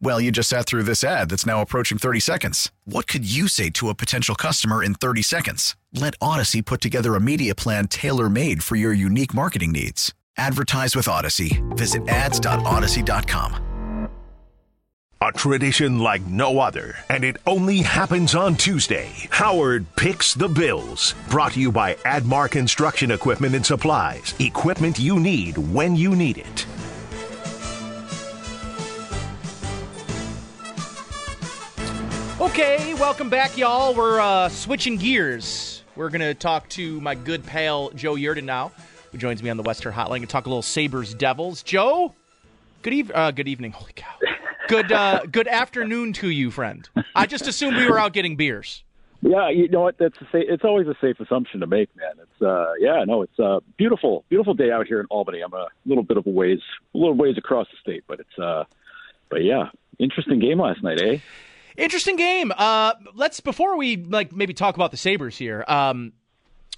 Well, you just sat through this ad that's now approaching 30 seconds. What could you say to a potential customer in 30 seconds? Let Audacy put together a media plan tailor made for your unique marketing needs. Advertise with Audacy. Visit ads.audacy.com. A tradition like no other, and it only happens on Tuesday. Howard picks the Bills. Brought to you by Admar Construction Equipment and Supplies. Equipment you need when you need it. Okay, welcome back, y'all. We're uh, switching gears. We're going to talk to my good pal, Joe Yerdon, now, who joins me on the Western Hotline to talk a little Sabres Devils. Joe, good, uh, good evening. Holy cow. Good, uh, good afternoon to you, friend. I just assumed we were out getting beers. Yeah, you know what? That's a safe, it's always a safe assumption to make, man. It's uh, yeah, no, it's a beautiful, beautiful day out here in Albany. I'm a little bit of a ways, a little ways across the state, but it's uh, but yeah, interesting game last night, eh? Interesting game. Uh, let's before we like maybe talk about the Sabres here. Um,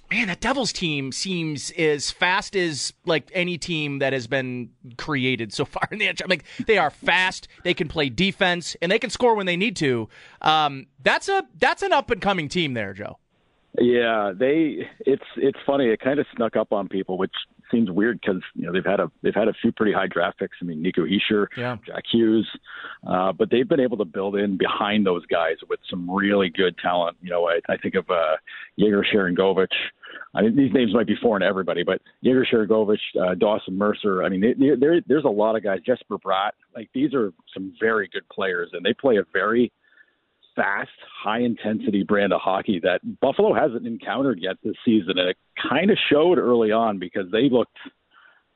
man, that Devils team seems as fast as like any team that has been created so far in the NHL. Like they are fast, they can play defense, and they can score when they need to. Um, that's a that's an up and coming team there, Joe. Yeah, they. It's it's funny. It kind of snuck up on people, which seems weird because you know they've had a they've had a few pretty high draft picks. I mean, Nico Hischier, Yeah. Jack Hughes, uh, but they've been able to build in behind those guys with some really good talent. You know, I, I think of uh, Yegor Sharangovich. I mean, these names might be foreign to everybody, but Yegor Sharangovich, uh, Dawson Mercer. I mean, they, they, there's a lot of guys. Jesper Bratt. Like these are some very good players, and they play a very fast, high intensity brand of hockey that Buffalo hasn't encountered yet this season. And it kind of showed early on because they looked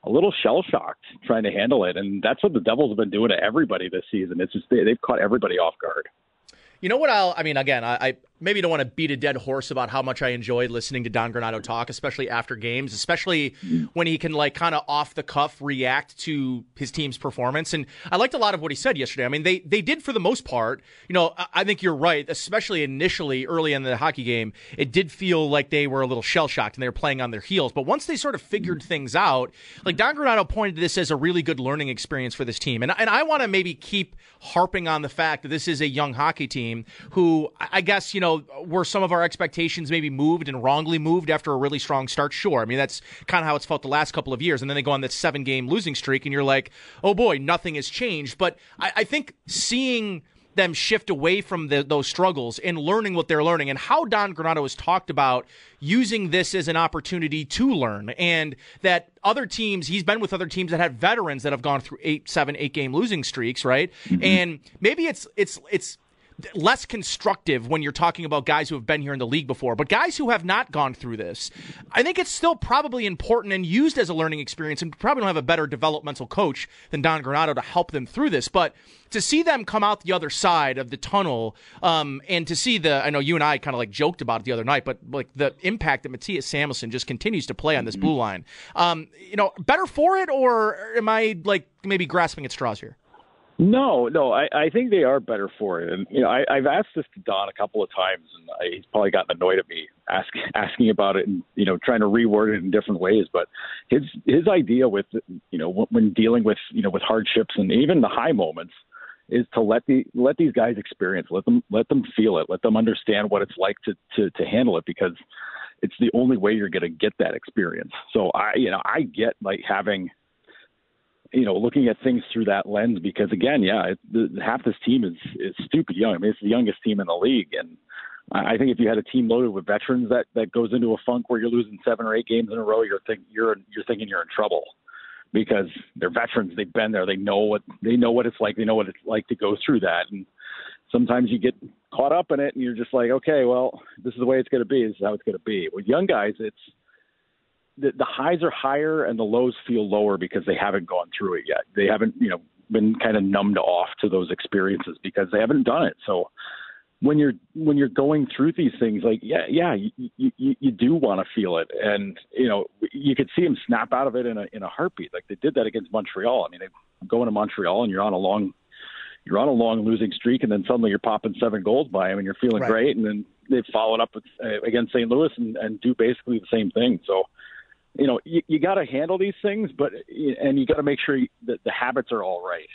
a little shell shocked trying to handle it. And that's what the Devils have been doing to everybody this season. It's just they, they've caught everybody off guard. You know what? I'll. I mean, again, I, I maybe don't want to beat a dead horse about how much I enjoyed listening to Don Granato talk, especially after games, especially when he can like kind of off the cuff react to his team's performance. And I liked a lot of what he said yesterday. I mean, they they did for the most part. You know, I, I think you're right, especially initially early in the hockey game, it did feel like they were a little shell shocked and they were playing on their heels. But once they sort of figured things out, like Don Granato pointed this as a really good learning experience for this team. And and I want to maybe keep harping on the fact that this is a young hockey team who I guess, you know, were some of our expectations maybe moved and wrongly moved after a really strong start? Sure. I mean, that's kind of how it's felt the last couple of years. And then they go on this seven game losing streak, and you're like, oh boy, nothing has changed. But I, I think seeing them shift away from the, those struggles and learning what they're learning and how Don Granato has talked about using this as an opportunity to learn and that other teams he's been with other teams that had veterans that have gone through eight seven eight game losing streaks right mm-hmm. and maybe it's it's it's less constructive when you're talking about guys who have been here in the league before. But guys who have not gone through this, I think it's still probably important and used as a learning experience and probably don't have a better developmental coach than Don Granato to help them through this. But to see them come out the other side of the tunnel um, and to see the, I know you and I kind of like joked about it the other night, but like the impact that Mattias Samuelsson just continues to play on this blue line, um, you know, better for it or am I like maybe grasping at straws here? No, no, I, I think they are better for it. And you know, I, I've asked this to Don a couple of times, and I, he's probably gotten annoyed at me asking asking about it and you know trying to reword it in different ways. But his his idea with you know when, dealing with you know with hardships and even the high moments is to let the let these guys experience, let them let them feel it, let them understand what it's like to to, to handle it because it's the only way you're going to get that experience. So I you know I get like having you know, looking at things through that lens because again, yeah, it, the, half this team is is stupid young. I mean, it's the youngest team in the league, and I think if you had a team loaded with veterans that that goes into a funk where you're losing seven or eight games in a row, you're think you're you're thinking you're in trouble because they're veterans. They've been there. They know what they know what it's like. They know what it's like to go through that. And sometimes you get caught up in it, and you're just like, okay, well, this is the way it's going to be. This is how it's going to be. With young guys, it's the, the highs are higher and the lows feel lower because they haven't gone through it yet. They haven't, you know, been kind of numbed off to those experiences because they haven't done it. So when you're when you're going through these things, like yeah, yeah, you you, you do want to feel it, and you know you could see them snap out of it in a in a heartbeat. Like they did that against Montreal. I mean, they go into Montreal and you're on a long you're on a long losing streak, and then suddenly you're popping seven goals by them, and you're feeling right. great, and then they follow it up with, uh, against St. Louis and, and do basically the same thing. So you know, you, you got to handle these things, but and you got to make sure you, that the habits are all right.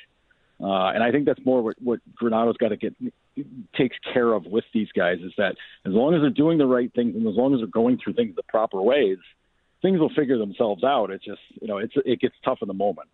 Uh, and I think that's more what, what Granato's got to get takes care of with these guys is that as long as they're doing the right things and as long as they're going through things the proper ways, things will figure themselves out. It's just you know it's it gets tough in the moment.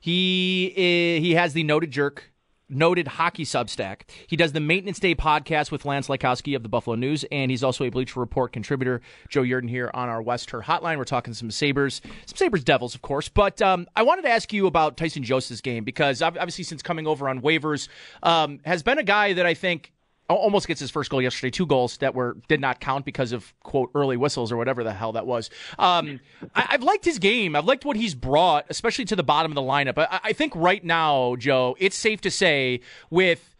He is, he has the noted jerk noted hockey substack. He does the Maintenance Day podcast with Lance Lysowski of the Buffalo News, and he's also a Bleacher Report contributor. Joe Yerdon here on our West Her hotline. We're talking some Sabres, some Sabres Devils, of course. But um, I wanted to ask you about Tyson Jost's game because obviously, since coming over on waivers, um, has been a guy that I think almost gets his first goal yesterday. Two goals that were did not count because of quote early whistles or whatever the hell that was. Um, I, have liked his game. I've liked what he's brought, especially to the bottom of the lineup. I, I think right now, Joe, it's safe to say with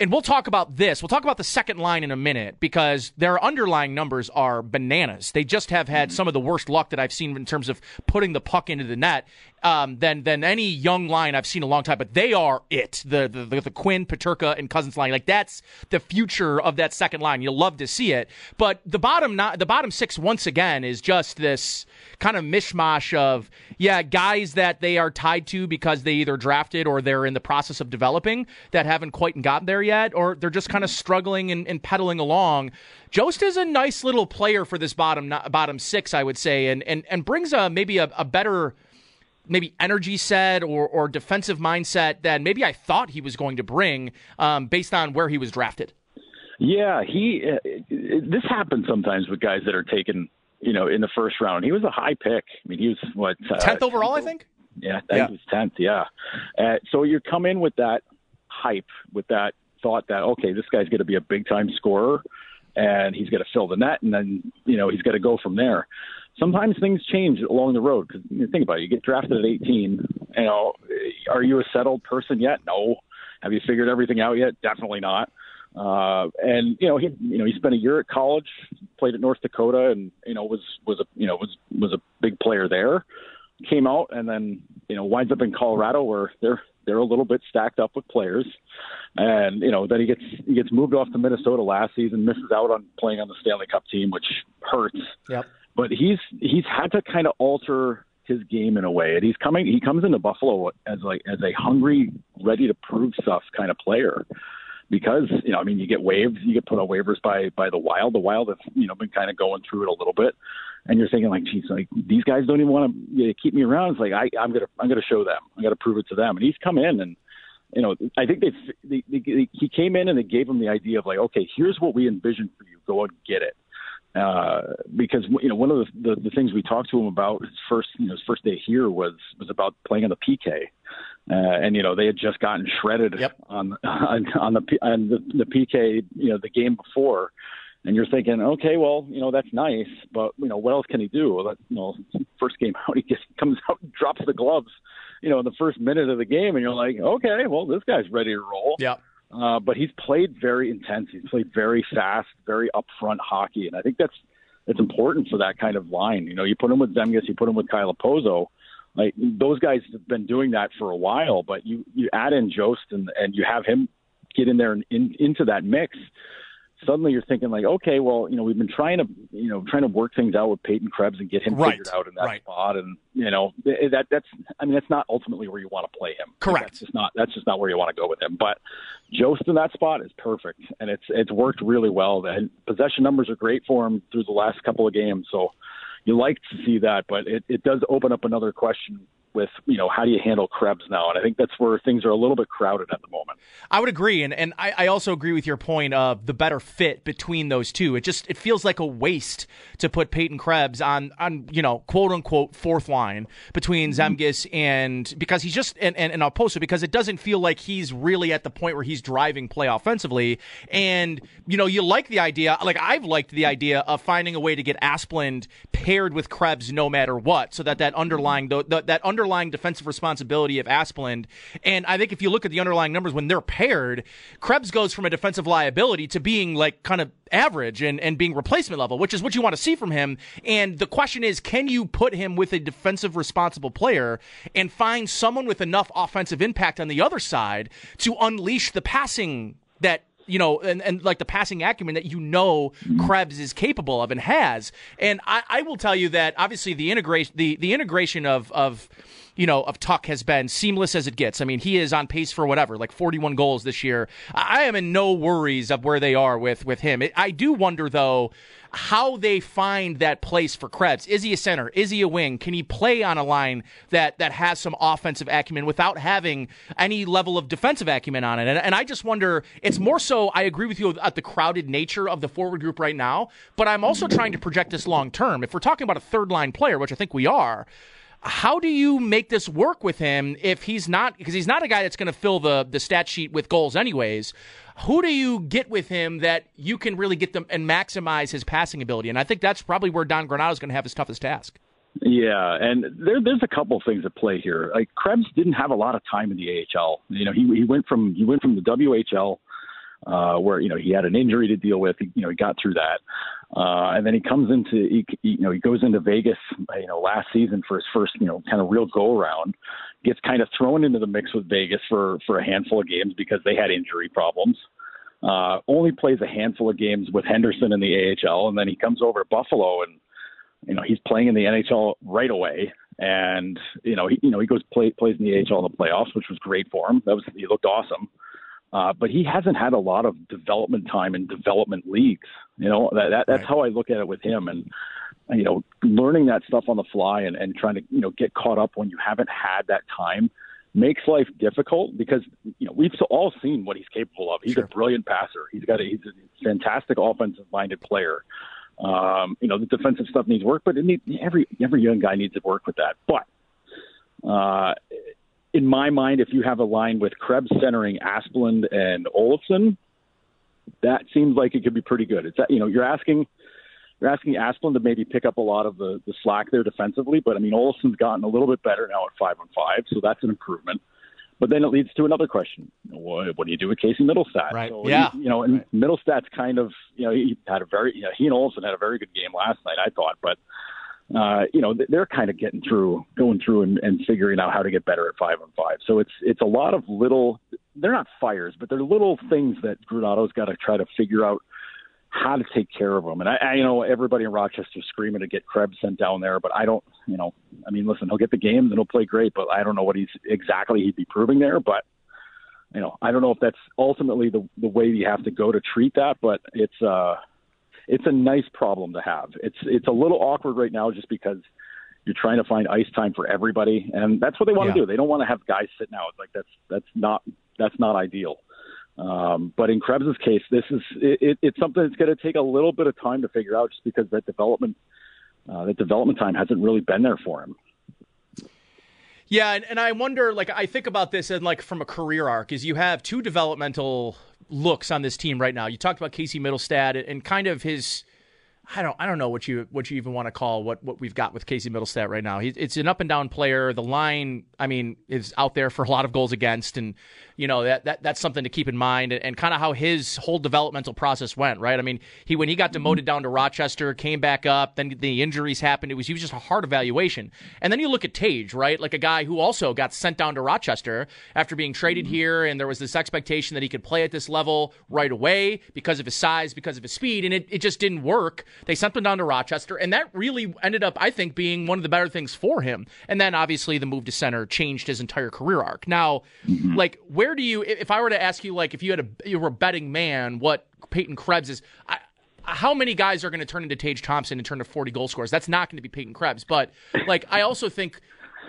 and we'll talk about this. We'll talk about the second line in a minute because their underlying numbers are bananas. They just have had some of the worst luck that I've seen in terms of putting the puck into the net um, than than any young line I've seen a long time. But they are it. The the, the, the Quinn, Peterka, and Cozens line. Like that's the future of that second line. You'll love to see it. But the bottom not the bottom six once again is just this kind of mishmash of yeah guys that they are tied to because they either drafted or they're in the process of developing that haven't quite gotten there yet, or they're just kind of struggling and, and pedaling along. Jost is a nice little player for this bottom bottom six, I would say, and and and brings a maybe a, a better maybe energy set or, or defensive mindset than maybe I thought he was going to bring um, based on where he was drafted. Yeah, he. Uh, this happens sometimes with guys that are taken, you know, in the first round. He was a high pick. I mean, he was what uh, tenth uh, overall, I think. Yeah, I think yeah. he was tenth. Yeah. Uh, so you come in with that hype, with that thought that okay, this guy's going to be a big time scorer, and he's going to fill the net, and then you know he's going to go from there sometimes things change along the road. Because you know, think about it, you get drafted at 18. You know, are you a settled person yet? No. Have you figured everything out yet? Definitely not. Uh, and you know, he you know he spent a year at college, played at North Dakota, and you know was was a you know was was a big player there. Came out and then you know winds up in Colorado where they're they're a little bit stacked up with players. And you know, then he gets he gets moved off to Minnesota last season, misses out on playing on the Stanley Cup team, which hurts. Yep but he's he's had to kind of alter his game in a way, and he's coming. He comes into Buffalo as like as a hungry, ready to prove stuff kind of player. Because you know, I mean, you get waived, you get put on waivers by by the Wild. The Wild have you know been kind of going through it a little bit, and you're thinking like, geez, like these guys don't even want to keep me around. It's like I, I'm gonna I'm gonna show them. I got to prove it to them. And he's come in and you know, I think they, they, they he came in and they gave him the idea of like, okay, here's what we envision for you. Go and get it. Uh, because you know one of the, the, the things we talked to him about his first you know his first day here was was about playing on the PK, uh, and you know they had just gotten shredded yep. on on on the on the, the PK you know the game before, and you're thinking okay well you know that's nice but you know what else can he do? Well, that, you know first game out he just comes out and drops the gloves, you know in the first minute of the game and you're like okay well this guy's ready to roll. Yeah. Uh, but he's played very intense. He's played very fast, very upfront hockey, and I think that's it's important for that kind of line. You know, you put him with Zemgus, you put him with Kyle Okposo. Like those guys have been doing that for a while, but you you add in Jost and and you have him get in there and in, into that mix suddenly you're thinking like, okay, well, you know, we've been trying to, you know, trying to work things out with Peyton Krebs and get him right. figured out in that right. spot, and you know, that that's, I mean, that's not ultimately where you want to play him. Correct. That's just not that's just not where you want to go with him. But Jost in that spot is perfect, and it's it's worked really well. The possession numbers are great for him through the last couple of games, so you like to see that, but it, it does open up another question with you know how do you handle Krebs now, and I think that's where things are a little bit crowded at the moment. I would agree, and and I, I also agree with your point of the better fit between those two. It just it feels like a waste to put Peyton Krebs on on you know quote unquote fourth line between mm-hmm. Zemgus and because he's just and, and and I'll post it because it doesn't feel like he's really at the point where he's driving play offensively, and you know you like the idea like I've liked the idea of finding a way to get Asplund paired with Krebs no matter what, so that that underlying the, the, that underlying defensive responsibility of Asplund, and I think if you look at the underlying numbers when they're paired, Krebs goes from a defensive liability to being like kind of average and, and being replacement level, which is what you want to see from him. And the question is, can you put him with a defensive responsible player and find someone with enough offensive impact on the other side to unleash the passing that you know, and, and like the passing acumen that you know mm-hmm. Krebs is capable of and has. And I, I will tell you that obviously the integration the, the integration of of you know, of Tuch has been seamless as it gets. I mean, he is on pace for whatever, like 41 goals this year. I am in no worries of where they are with with him. I do wonder though how they find that place for Krebs. Is he a center? Is he a wing? Can he play on a line that that has some offensive acumen without having any level of defensive acumen on it? And, and I just wonder. It's more so. I agree with you at the crowded nature of the forward group right now, but I'm also trying to project this long term. If we're talking about a third line player, which I think we are how do you make this work with him if he's not because he's not a guy that's going to fill the the stat sheet with goals anyways? Who do you get with him that you can really get them and maximize his passing ability? And I think that's probably where Don Granato is going to have his toughest task. Yeah, and there, there's a couple of things at play here. Like Krebs didn't have a lot of time in the AHL. You know, he he went from he went from the WHL uh, where you know he had an injury to deal with. He, you know, he got through that, uh, and then he comes into he, you know he goes into Vegas, you know, last season for his first you know kind of real go around. Gets kind of thrown into the mix with Vegas for for a handful of games because they had injury problems. Uh, only plays a handful of games with Henderson in the AHL, and then he comes over to Buffalo and you know he's playing in the NHL right away and you know he you know he goes play plays in the AHL in the playoffs, which was great for him. That was he looked awesome. Uh, but he hasn't had a lot of development time in development leagues. You know, that, that that's right. how I look at it with him. And, you know, learning that stuff on the fly and, and trying to, you know, get caught up when you haven't had that time makes life difficult because, you know, we've all seen what he's capable of. He's sure. a brilliant passer. He's got a, he's a fantastic offensive minded player. Um, you know, the defensive stuff needs work, but it need, every, every young guy needs to work with that. But, uh, in my mind, if you have a line with Krebs centering Asplund and Olofsson, that seems like it could be pretty good. It's you know you're asking you're asking Asplund to maybe pick up a lot of the, the slack there defensively, but I mean Olofsson's gotten a little bit better now at five on five, so that's an improvement. But then it leads to another question: What, what do you do with Casey Mittelstadt? Right. So yeah. He, you know, and right. Mittelstadt's kind of you know he had a very you know, he and Olofsson had a very good game last night, I thought, but uh, you know, they're kind of getting through, going through and, and figuring out how to get better at five on five. So it's it's a lot of little. They're not fires, but they're little things that Granato's got to try to figure out how to take care of them. And I, I, you know, everybody in Rochester screaming to get Krebs sent down there, but I don't, you know, I mean, listen, he'll get the games and he'll play great, but I don't know what he's exactly he'd be proving there. But you know, I don't know if that's ultimately the the way you have to go to treat that, but it's uh it's a nice problem to have. It's it's a little awkward right now just because you're trying to find ice time for everybody, and that's what they want yeah. to do. They don't want to have guys sitting out. Like that's that's not that's not ideal. Um, but in Krebs's case, this is it, it, it's something that's going to take a little bit of time to figure out, just because that development uh, that development time hasn't really been there for him. Yeah, and, and I wonder, like, I think about this and like from a career arc, is you have two developmental looks on this team right now. You talked about Casey Mittelstadt and kind of his I don't I don't know what you what you even want to call what what we've got with Casey Mittelstadt right now. He, it's an up and down player. The line, I mean, is out there for a lot of goals against, and you know that, that that's something to keep in mind, and, and kind of how his whole developmental process went. Right? I mean, he when he got demoted down to Rochester, came back up, then the injuries happened. It was he was just a hard evaluation, and then you look at Tage, right? Like a guy who also got sent down to Rochester after being traded mm-hmm. here, and there was this expectation that he could play at this level right away because of his size, because of his speed, and it, it just didn't work they sent him down to Rochester, and that really ended up, I think, being one of the better things for him. And then obviously the move to center changed his entire career arc. Now, mm-hmm. like, where do you, if I were to ask you, like, if you had a, you were a betting man, what Peyton Krebs is, I, how many guys are going to turn into Tage Thompson and turn to 40 goal scores? That's not going to be Peyton Krebs. But, like, I also think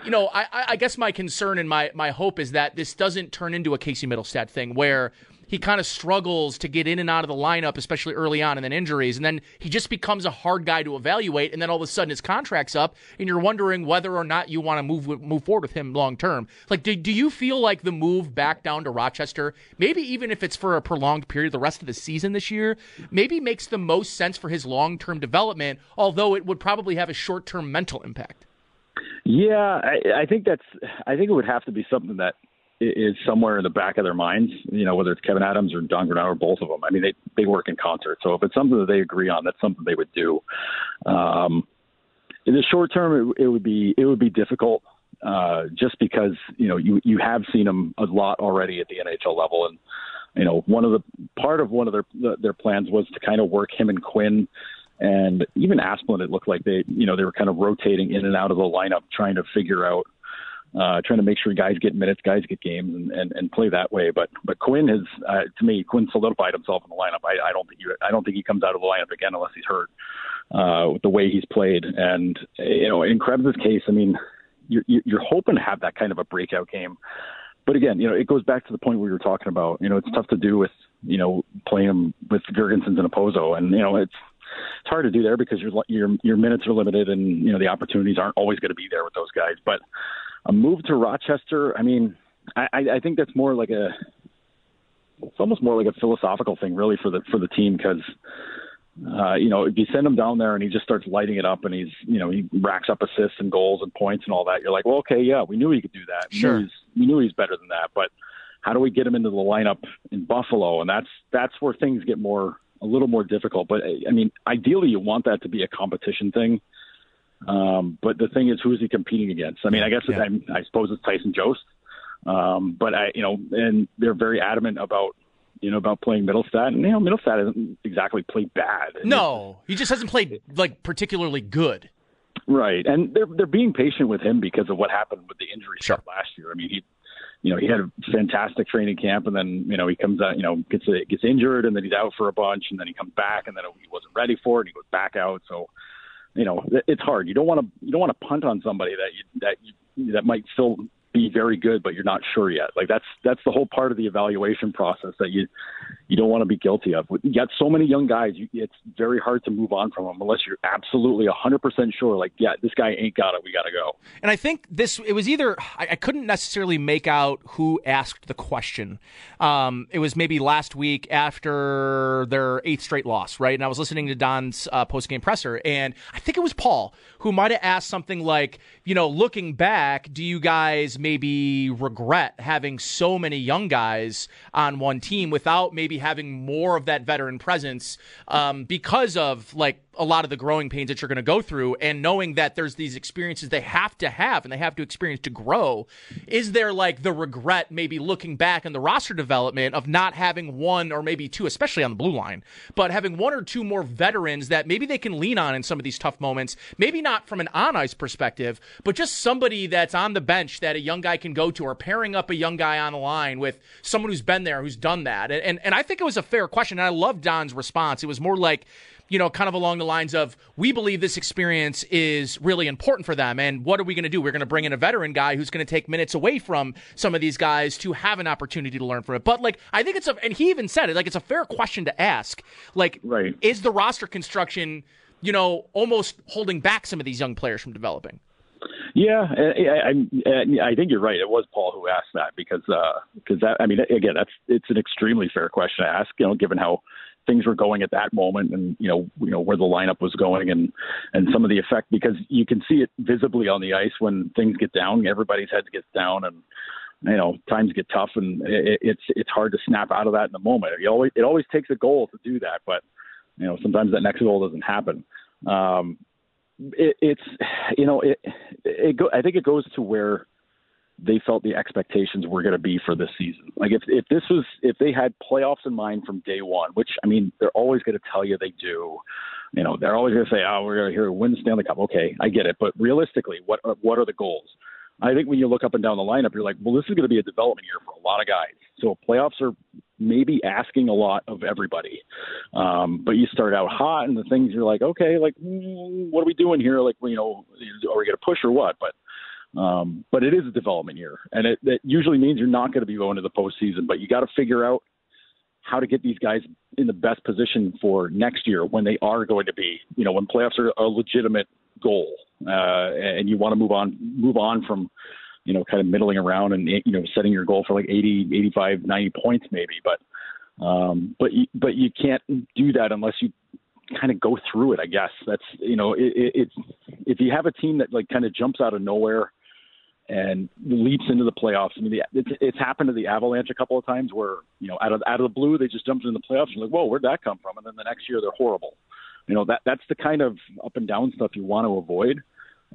you know, I, I guess my concern and my my hope is that this doesn't turn into a Casey Mittelstadt thing where he kind of struggles to get in and out of the lineup, especially early on, and then injuries. And then he just becomes a hard guy to evaluate. And then all of a sudden his contract's up, and you're wondering whether or not you want to move move forward with him long term. Like, do, do you feel like the move back down to Rochester, maybe even if it's for a prolonged period, the rest of the season this year, maybe makes the most sense for his long term development, although it would probably have a short term mental impact? Yeah, I, I think that's. I think it would have to be something that is somewhere in the back of their minds, you know, whether it's Kevyn Adams or Don Granato or both of them. I mean, they they work in concert. So if it's something that they agree on, that's something they would do. Um, in the short term, it, it would be it would be difficult, uh, just because you know you you have seen them a lot already at the NHL level, and you know one of the part of one of their their plans was to kind of work him and Quinn. And even Asplund, it looked like they, you know, they were kind of rotating in and out of the lineup, trying to figure out uh, trying to make sure guys get minutes, guys get games, and, and, and play that way. But but Quinn has, uh, to me, Quinn solidified himself in the lineup. I, I don't think you, I don't think he comes out of the lineup again unless he's hurt. Uh, with the way he's played, and you know, in Krebs' case, I mean, you're you're hoping to have that kind of a breakout game. But again, you know, it goes back to the point we were talking about. You know, it's tough to do with you know playing with Girgensons and Okposo, and you know, it's it's hard to do there because your your your minutes are limited, and you know the opportunities aren't always going to be there with those guys. But a move to Rochester, I mean, I, I think that's more like a it's almost more like a philosophical thing, really, for the for the team because. Uh, you know, if you send him down there and he just starts lighting it up and he's, you know, he racks up assists and goals and points and all that, you're like, well, okay, yeah, we knew he could do that. We sure. Knew he's, we knew he's better than that. But how do we get him into the lineup in Buffalo? And that's that's where things get more a little more difficult. But I mean, ideally, you want that to be a competition thing. Um, but the thing is, who is he competing against? I mean, I guess yeah. I, I suppose it's Tyson Jost. Um, but I, you know, and they're very adamant about, you know, about playing Mittelstadt, and you know, Mittelstadt hasn't exactly played bad. No, he just hasn't played like particularly good. Right, and they're they're being patient with him because of what happened with the injury sure. last year. I mean, he, you know, he had a fantastic training camp, and then you know he comes out, you know, gets gets injured, and then he's out for a bunch, and then he comes back, and then he wasn't ready for it, and he goes back out. So you know, it's hard. You don't want to you don't want to punt on somebody that you that you, that might still be very good, but you're not sure yet. Like that's that's the whole part of the evaluation process that you you don't want to be guilty of. You got so many young guys, you, it's very hard to move on from them unless you're absolutely 100% sure. Like, yeah, this guy ain't got it. We got to go. And I think this it was either I, I, couldn't necessarily make out who asked the question. Um, it was maybe last week after their eighth straight loss, right? And I was listening to Don's uh, post game presser, and I think it was Paul who might have asked something like, you know, looking back, do you guys maybe regret having so many young guys on one team without maybe having more of that veteran presence um, because of like a lot of the growing pains that you're going to go through and knowing that there's these experiences they have to have and they have to experience to grow is there like the regret maybe looking back in the roster development of not having one or maybe two especially on the blue line but having one or two more veterans that maybe they can lean on in some of these tough moments? Maybe not from an on ice perspective but just somebody that's on the bench that a young guy can go to or pairing up a young guy on the line with someone who's been there who's done that. And and, and I think it was a fair question and I love Don's response. It was more like you know, kind of along the lines of, we believe this experience is really important for them. And what are we going to do? We're going to bring in a veteran guy who's going to take minutes away from some of these guys to have an opportunity to learn from it. But like, I think it's a, and he even said it, like, it's a fair question to ask. Like, right. is the roster construction, you know, almost holding back some of these young players from developing? Yeah, I, I, I think you're right. It was Paul who asked that because because uh, that I mean again that's it's an extremely fair question to ask. You know, given how things were going at that moment and you know you know where the lineup was going and and some of the effect because you can see it visibly on the ice when things get down everybody's heads gets down and you know times get tough and it, it's it's hard to snap out of that in the moment. It always it always takes a goal to do that but you know sometimes that next goal doesn't happen. Um it, it's you know it it go, I think it goes to where they felt the expectations were going to be for this season. Like if if this was if they had playoffs in mind from day one, which I mean they're always going to tell you they do. You know they're always going to say, "Oh, we're going to here win the Stanley Cup." Okay, I get it, but realistically, what what are the goals? I think when you look up and down the lineup, you're like, well, this is going to be a development year for a lot of guys. So playoffs are maybe asking a lot of everybody. Um, but you start out hot, and the things you're like, okay, like, mm, what are we doing here? Like, you know, are we going to push or what? But Um, but it is a development year, and it, it usually means you're not going to be going to the postseason. But you got to figure out how to get these guys in the best position for next year when they are going to be, you know, when playoffs are a legitimate goal, uh, and you want to move on, move on from, you know, kind of middling around and you know setting your goal for like 80, 85, 90 points maybe, but um, but you, but you can't do that unless you kind of go through it. I guess that's you know it, it, it's if you have a team that like kind of jumps out of nowhere and leaps into the playoffs. I mean, the, it's, it's happened to the Avalanche a couple of times where you know out of out of the blue they just jumped into the playoffs and like, whoa, where'd that come from? And then the next year they're horrible. You know that that's the kind of up and down stuff you want to avoid.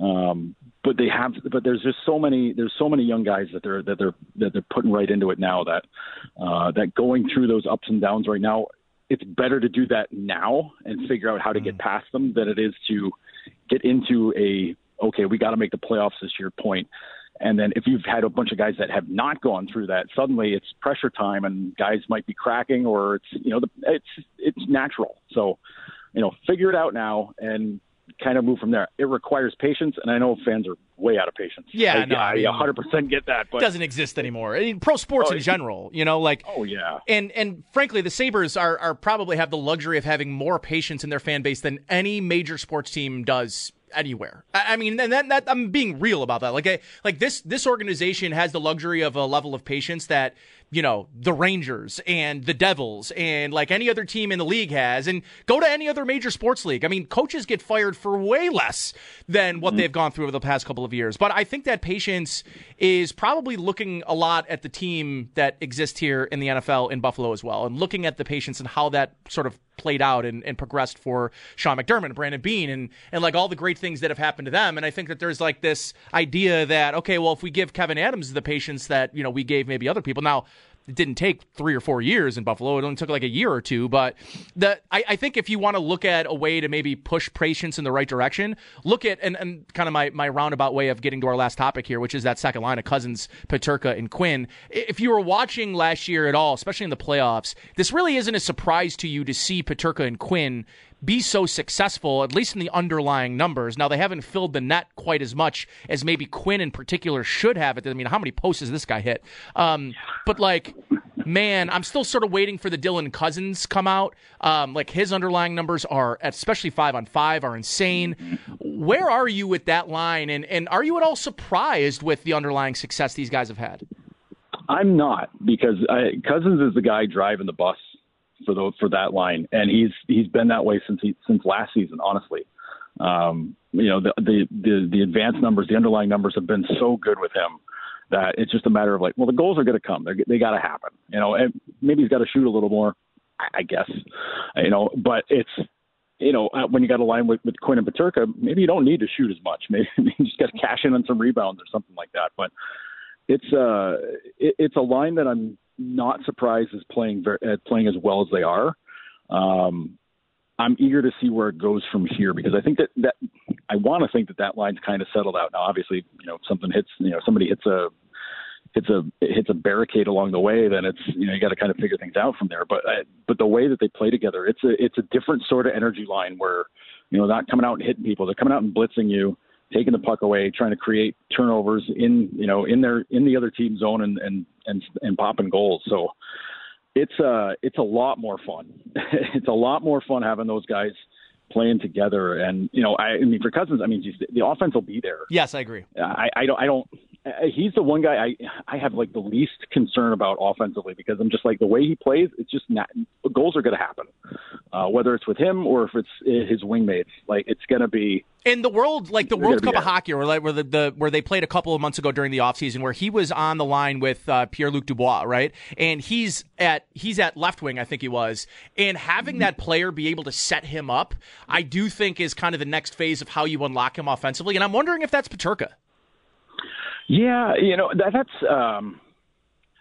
Um, but they have, but there's just so many, there's so many young guys that they're that they're that they're putting right into it now that uh, that going through those ups and downs right now, it's better to do that now and figure out how to get mm. past them than it is to get into a okay, we got to make the playoffs this year point and then if you've had a bunch of guys that have not gone through that, suddenly it's pressure time, and guys might be cracking, or it's you know the, it's it's natural. So, you know, figure it out now and kind of move from there. It requires patience, and I know fans are way out of patience. Yeah, I, no, I, I 100% get that. But doesn't exist anymore. I mean, pro sports oh, in general, you know, like oh yeah, and and frankly, the Sabres are are probably have the luxury of having more patience in their fan base than any major sports team does anywhere. I, mean, and that, that, I'm being real about that. Like, I, like this this organization has the luxury of a level of patience that you know, the Rangers and the Devils and like any other team in the league has, and go to any other major sports league. I mean, coaches get fired for way less than what mm-hmm. they've gone through over the past couple of years. But I think that patience is probably looking a lot at the team that exists here in the NFL in Buffalo as well, and looking at the patience and how that sort of played out and, and progressed for Sean McDermott and Brandon Beane and and like all the great things that have happened to them. And I think that there's like this idea that okay, well, if we give Kevyn Adams the patience that you know we gave maybe other people now it didn't take three or four years in Buffalo. It only took like a year or two. But the I, I think if you want to look at a way to maybe push patience in the right direction, look at and, and kind of my, my roundabout way of getting to our last topic here, which is that second line of Cozens, Peterka, and Quinn. If you were watching last year at all, especially in the playoffs, this really isn't a surprise to you to see Peterka and Quinn be so successful, at least in the underlying numbers. Now, they haven't filled the net quite as much as maybe Quinn in particular should have. I mean, how many posts has this guy hit? Um, but, like, man, I'm still sort of waiting for the Dylan Cozens come out. Um, like, his underlying numbers are, especially five on five, are insane. Where are you with that line? And, and are you at all surprised with the underlying success these guys have had? I'm not because I, Cozens is the guy driving the bus for the for that line, and he's he's been that way since he since last season. Honestly, um, you know the, the the the advanced numbers, the underlying numbers have been so good with him that it's just a matter of like, well, the goals are going to come. They're, they got to happen. You know, and maybe he's got to shoot a little more. I guess, you know, but it's you know, uh, when you got a line with, with Quinn and Peterka, maybe you don't need to shoot as much. Maybe you just got to cash in on some rebounds or something like that. But it's uh, it, it's a line that I'm not surprised as playing uh, playing as well as they are. Um, I'm eager to see where it goes from here because I think that that I want to think that that line's kind of settled out now. Obviously, you know, if something hits, you know, somebody hits a hits a hits a barricade along the way, then it's you know you got to kind of figure things out from there. But uh, but the way that they play together, it's a it's a different sort of energy line where you know not coming out and hitting people, they're coming out and blitzing you taking the puck away, trying to create turnovers in you know in their in the other team zone and and and, and popping goals. So it's uh it's a lot more fun. it's a lot more fun having those guys playing together. And you know, I, I mean, for Cozens, I mean, geez, the offense will be there. Yes, I agree. I, I don't, I don't. He's the one guy I I have like the least concern about offensively because I'm just like the way he plays. It's just not goals are going to happen, uh, whether it's with him or if it's his wingmates. Like it's going to be in the world, like the World Cup of Hockey, or like where the, the, where they played a couple of months ago during the offseason, where he was on the line with uh, Pierre Luc Dubois, right? And he's at he's at left wing, I think he was, and having that player be able to set him up, I do think is kind of the next phase of how you unlock him offensively. And I'm wondering if that's Peterka. Yeah, you know that, that's. Um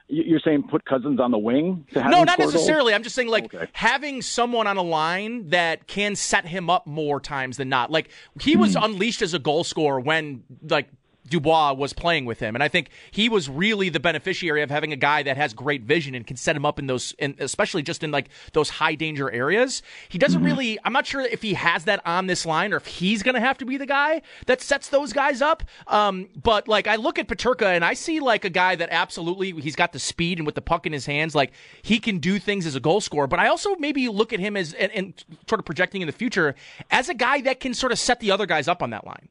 you're saying put Cozens on the wing? no, not necessarily. Goals? I'm just saying like okay. having someone on a line that can set him up more times than not. Like he was hmm. unleashed as a goal scorer when like Dubois was playing with him, and I think he was really the beneficiary of having a guy that has great vision and can set him up in those, and especially just in like those high danger areas. He doesn't mm-hmm. really. I'm not sure if he has that on this line or if he's going to have to be the guy that sets those guys up. Um, but like I look at Peterka and I see like a guy that absolutely he's got the speed and with the puck in his hands, like he can do things as a goal scorer. But I also maybe look at him as and, and sort of projecting in the future as a guy that can sort of set the other guys up on that line.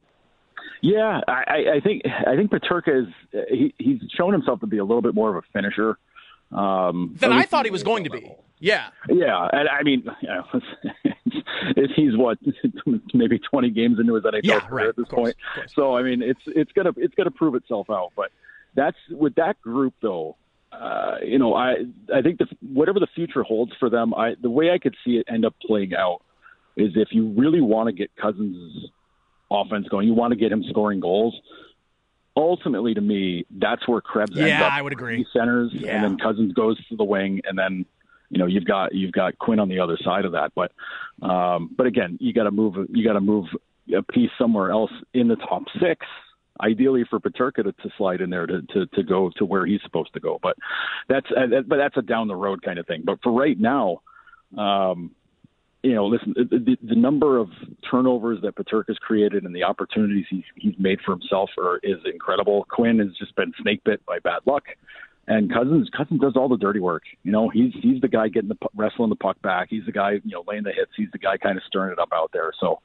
Yeah, I, I think I think Peterka is he, he's shown himself to be a little bit more of a finisher um, than I thought he was going to be. Yeah, yeah, and I mean, you know, he's what maybe twenty games into his NHL yeah, career right, at this point. So I mean, it's it's gonna it's gonna prove itself out. But that's with that group though. Uh, you know, I I think the, whatever the future holds for them, I the way I could see it end up playing out is if you really want to get Cozens' offense going. You want to get him scoring goals. Ultimately, to me, that's where Krebs yeah, ends up. I would agree. Centers, yeah. and then Cozens goes to the wing, and then you know you've got you've got Quinn on the other side of that. But um, but again, you got to move you got to move a piece somewhere else in the top six. Ideally for Peterka to, to slide in there to, to to go to where he's supposed to go, but that's uh, but that's a down the road kind of thing. But for right now, um, you know, listen, the, the number of turnovers that Peterka's created and the opportunities he's, he's made for himself are, is incredible. Quinn has just been snake bit by bad luck, and Cozens, Cozens does all the dirty work. You know, he's he's the guy getting the wrestling the puck back. He's the guy you know laying the hits. He's the guy kind of stirring it up out there. So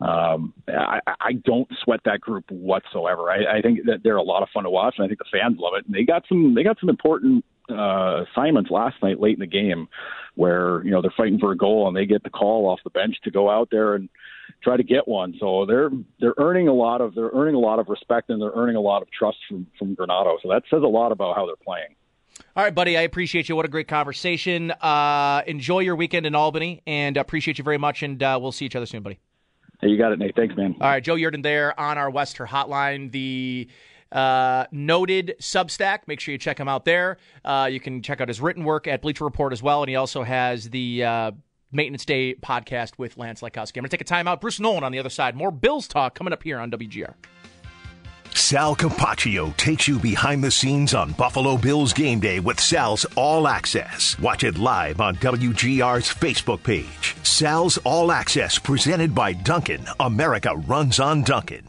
um, I, I don't sweat that group whatsoever. I, I think that they're a lot of fun to watch, and I think the fans love it. And they got some they got some important uh, assignments last night late in the game where you know they're fighting for a goal and they get the call off the bench to go out there and try to get one. So they're they're earning a lot of they're earning a lot of respect and they're earning a lot of trust from from Granato. So that says a lot about how they're playing. All right, buddy. I appreciate you. What a great conversation. Uh, enjoy your weekend in Albany, and appreciate you very much. And uh, we'll see each other soon, buddy. Hey, you got it, Nate. Thanks, man. All right, Joe Yerdon there on our Wester hotline. The uh, noted Substack. Make sure you check him out there. Uh, you can check out his written work at Bleacher Report as well, and he also has the uh, Maintenance Day podcast with Lance Lysowski. I'm going to take a time out. Bruce Nolan on the other side. More Bills talk coming up here on WGR. Sal Capaccio takes you behind the scenes on Buffalo Bills game day with Sal's All Access. Watch it live on WGR's Facebook page. Sal's All Access presented by Dunkin'. America runs on Dunkin'.